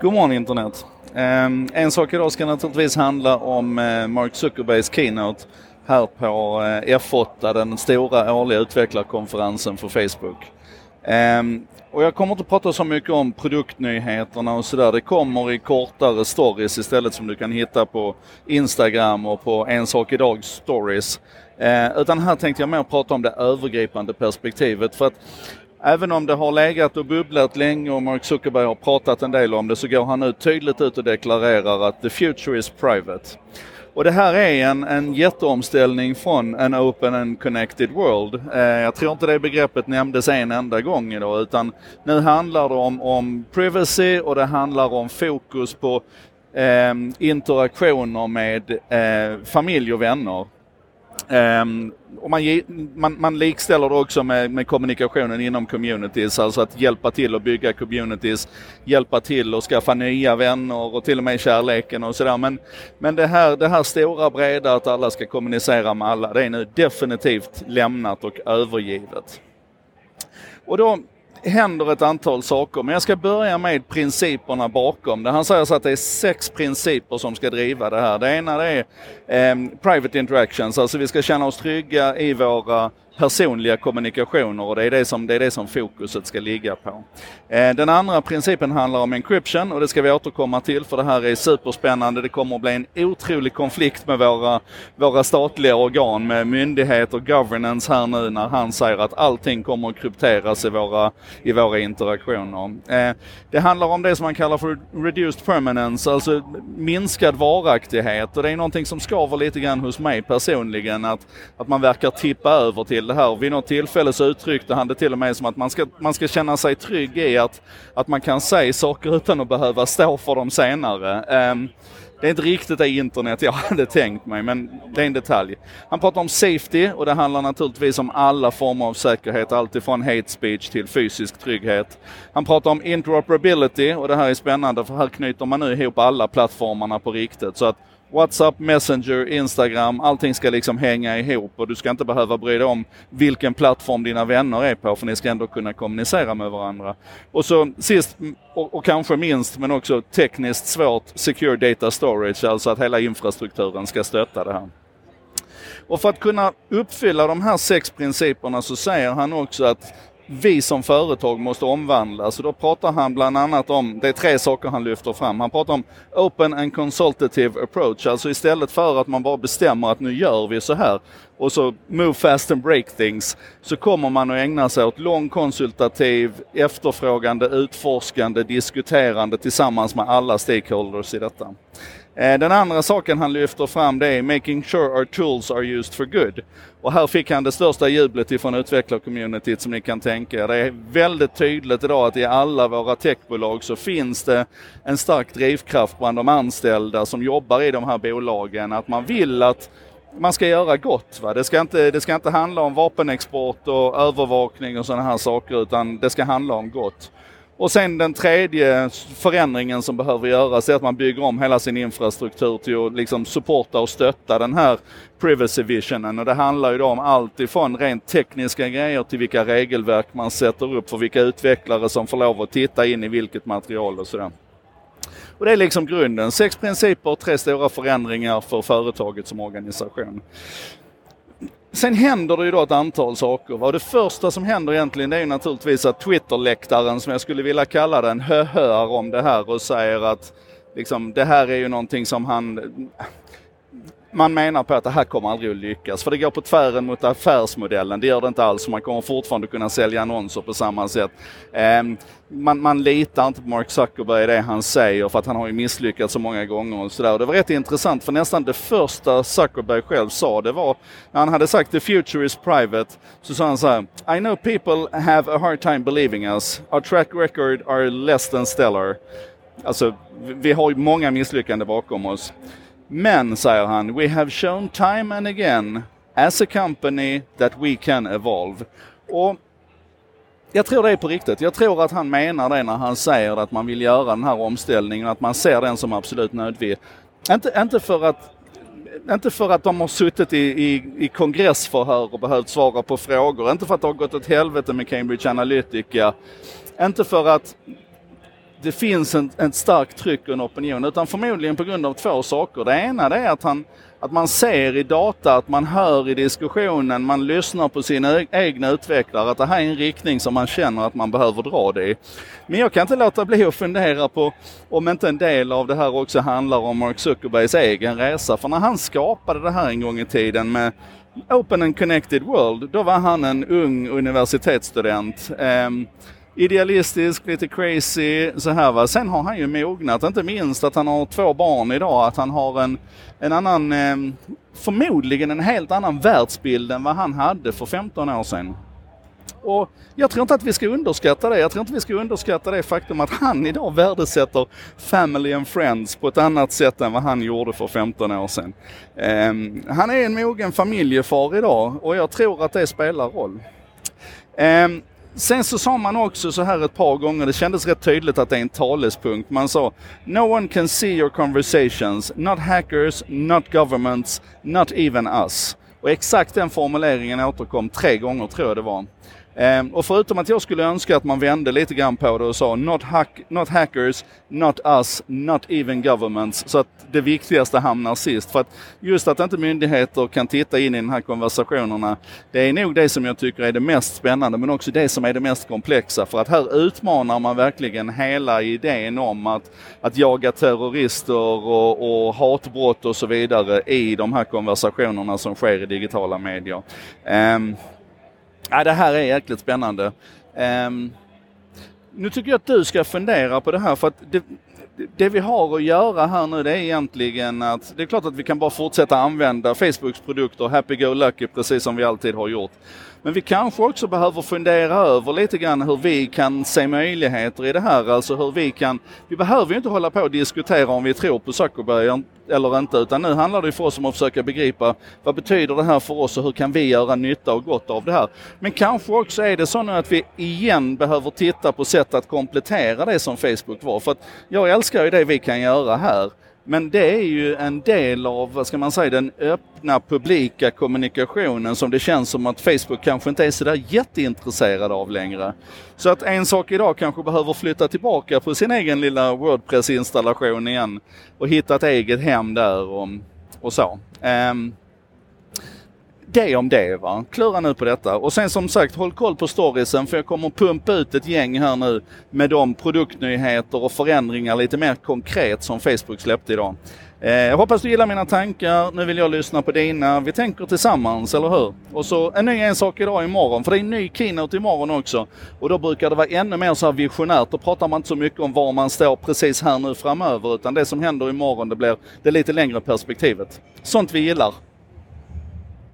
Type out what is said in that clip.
God morgon internet! Ehm, en sak idag ska naturligtvis handla om eh, Mark Zuckerbergs keynote här på eh, F8, den stora årliga utvecklarkonferensen för Facebook. Ehm, och jag kommer inte prata så mycket om produktnyheterna och sådär. Det kommer i kortare stories istället som du kan hitta på Instagram och på En sak idag stories. Ehm, utan här tänkte jag mer prata om det övergripande perspektivet. För att Även om det har legat och bubblat länge och Mark Zuckerberg har pratat en del om det så går han nu tydligt ut och deklarerar att the future is private. Och det här är en, en jätteomställning från en open and connected world. Eh, jag tror inte det begreppet nämndes en enda gång idag utan nu handlar det om, om privacy och det handlar om fokus på eh, interaktioner med eh, familj och vänner. Um, och man, man, man likställer det också med, med, kommunikationen inom communities, alltså att hjälpa till att bygga communities, hjälpa till att skaffa nya vänner och till och med kärleken och sådär. Men, men det, här, det här stora breda att alla ska kommunicera med alla, det är nu definitivt lämnat och övergivet. Och då händer ett antal saker, men jag ska börja med principerna bakom det. Han säger så att det är sex principer som ska driva det här. Det ena det är eh, private interactions, alltså vi ska känna oss trygga i våra personliga kommunikationer och det är det som, det är det som fokuset ska ligga på. Eh, den andra principen handlar om encryption och det ska vi återkomma till för det här är superspännande. Det kommer att bli en otrolig konflikt med våra, våra statliga organ med myndigheter, governance här nu när han säger att allting kommer att krypteras i våra, i våra interaktioner. Eh, det handlar om det som man kallar för reduced permanence, alltså minskad varaktighet och det är någonting som skaver lite grann hos mig personligen att, att man verkar tippa över till till det här. Vid något tillfälle så uttryckte han det till och med som att man ska, man ska känna sig trygg i att, att man kan säga saker utan att behöva stå för dem senare. Um, det är inte riktigt det internet jag hade tänkt mig, men det är en detalj. Han pratar om safety och det handlar naturligtvis om alla former av säkerhet, alltifrån hate speech till fysisk trygghet. Han pratar om interoperability och det här är spännande för här knyter man nu ihop alla plattformarna på riktigt. Så att WhatsApp, Messenger, Instagram, allting ska liksom hänga ihop och du ska inte behöva bry dig om vilken plattform dina vänner är på för ni ska ändå kunna kommunicera med varandra. Och så sist och, och kanske minst men också tekniskt svårt, Secure Data Storage, alltså att hela infrastrukturen ska stötta det här. Och för att kunna uppfylla de här sex principerna så säger han också att vi som företag måste omvandlas. Och då pratar han bland annat om, det är tre saker han lyfter fram. Han pratar om Open and Consultative Approach, alltså istället för att man bara bestämmer att nu gör vi så här och så move fast and break things, så kommer man att ägna sig åt lång konsultativ, efterfrågande, utforskande, diskuterande tillsammans med alla stakeholders i detta. Eh, den andra saken han lyfter fram det är making sure our tools are used for good. Och här fick han det största jublet ifrån utvecklarcommunityt som ni kan tänka er. Det är väldigt tydligt idag att i alla våra techbolag så finns det en stark drivkraft bland de anställda som jobbar i de här bolagen att man vill att man ska göra gott. Va? Det, ska inte, det ska inte handla om vapenexport och övervakning och sådana här saker utan det ska handla om gott. Och sen den tredje förändringen som behöver göras är att man bygger om hela sin infrastruktur till att liksom supporta och stötta den här privacy visionen. Och det handlar ju då om allt ifrån rent tekniska grejer till vilka regelverk man sätter upp för vilka utvecklare som får lov att titta in i vilket material och sådär. Och det är liksom grunden. Sex principer, tre stora förändringar för företaget som organisation. Sen händer det ju då ett antal saker. Och det första som händer egentligen det är naturligtvis att Twitterläktaren, som jag skulle vilja kalla den, hör om det här och säger att liksom, det här är ju någonting som han man menar på att det här kommer aldrig att lyckas. För det går på tvären mot affärsmodellen. Det gör det inte alls. Man kommer fortfarande kunna sälja annonser på samma sätt. Ehm, man, man litar inte på Mark Zuckerberg i det han säger för att han har ju misslyckats så många gånger och sådär. Det var rätt intressant för nästan det första Zuckerberg själv sa det var när han hade sagt the future is private så sa han så här I know people have a hard time believing us. Our track record are less than stellar. Alltså, vi har ju många misslyckanden bakom oss. Men, säger han, we have shown time and again as a company that we can evolve. Och jag tror det är på riktigt. Jag tror att han menar det när han säger att man vill göra den här omställningen, att man ser den som absolut nödvändig. Inte, inte för att inte för att de har suttit i, i, i kongressförhör och behövt svara på frågor, inte för att det har gått åt helvete med Cambridge Analytica, inte för att det finns en, ett starkt tryck och en opinion utan förmodligen på grund av två saker. Det ena det är att, han, att man ser i data, att man hör i diskussionen, man lyssnar på sina e-, egna utvecklare att det här är en riktning som man känner att man behöver dra det i. Men jag kan inte låta bli att fundera på om inte en del av det här också handlar om Mark Zuckerbergs egen resa. För när han skapade det här en gång i tiden med Open and Connected World, då var han en ung universitetsstudent. Eh, idealistisk, lite crazy så här va. Sen har han ju mognat, inte minst att han har två barn idag, att han har en, en annan, eh, förmodligen en helt annan världsbild än vad han hade för 15 år sedan. Och jag tror inte att vi ska underskatta det. Jag tror inte vi ska underskatta det faktum att han idag värdesätter family and friends på ett annat sätt än vad han gjorde för 15 år sedan. Um, han är en mogen familjefar idag och jag tror att det spelar roll. Um, Sen så sa man också så här ett par gånger, det kändes rätt tydligt att det är en talespunkt. Man sa No one can see your conversations, not hackers, not governments, not even us. Och exakt den formuleringen återkom tre gånger tror jag det var. Ehm, och förutom att jag skulle önska att man vände lite grann på det och sa not, hack, not hackers, not us, not even governments. Så att det viktigaste hamnar sist. För att just att inte myndigheter kan titta in i de här konversationerna, det är nog det som jag tycker är det mest spännande men också det som är det mest komplexa. För att här utmanar man verkligen hela idén om att, att jaga terrorister och, och hatbrott och så vidare i de här konversationerna som sker i digitala medier. Um, Ja, det här är jäkligt spännande. Um, nu tycker jag att du ska fundera på det här för att det, det vi har att göra här nu det är egentligen att det är klart att vi kan bara fortsätta använda Facebooks produkter happy-go-lucky precis som vi alltid har gjort. Men vi kanske också behöver fundera över lite grann hur vi kan se möjligheter i det här. Alltså hur vi kan, vi behöver ju inte hålla på och diskutera om vi tror på Zuckerberg eller inte utan nu handlar det för oss om att försöka begripa vad betyder det här för oss och hur kan vi göra nytta och gott av det här. Men kanske också är det så nu att vi igen behöver titta på sätt att komplettera det som Facebook var. För att jag älskar ju det vi kan göra här. Men det är ju en del av, vad ska man säga, den öppna publika kommunikationen som det känns som att Facebook kanske inte är sådär jätteintresserad av längre. Så att en sak idag kanske behöver flytta tillbaka på sin egen lilla Wordpress-installation igen och hitta ett eget hem där och, och så. Um, det om det va. Klura nu på detta. Och sen som sagt, håll koll på storiesen för jag kommer pumpa ut ett gäng här nu med de produktnyheter och förändringar lite mer konkret som Facebook släppte idag. Eh, jag hoppas du gillar mina tankar. Nu vill jag lyssna på dina. Vi tänker tillsammans, eller hur? Och så en ny en sak idag imorgon, för det är en ny keynote imorgon också. Och då brukar det vara ännu mer så här visionärt. Då pratar man inte så mycket om var man står precis här nu framöver, utan det som händer imorgon, det blir det lite längre perspektivet. Sånt vi gillar.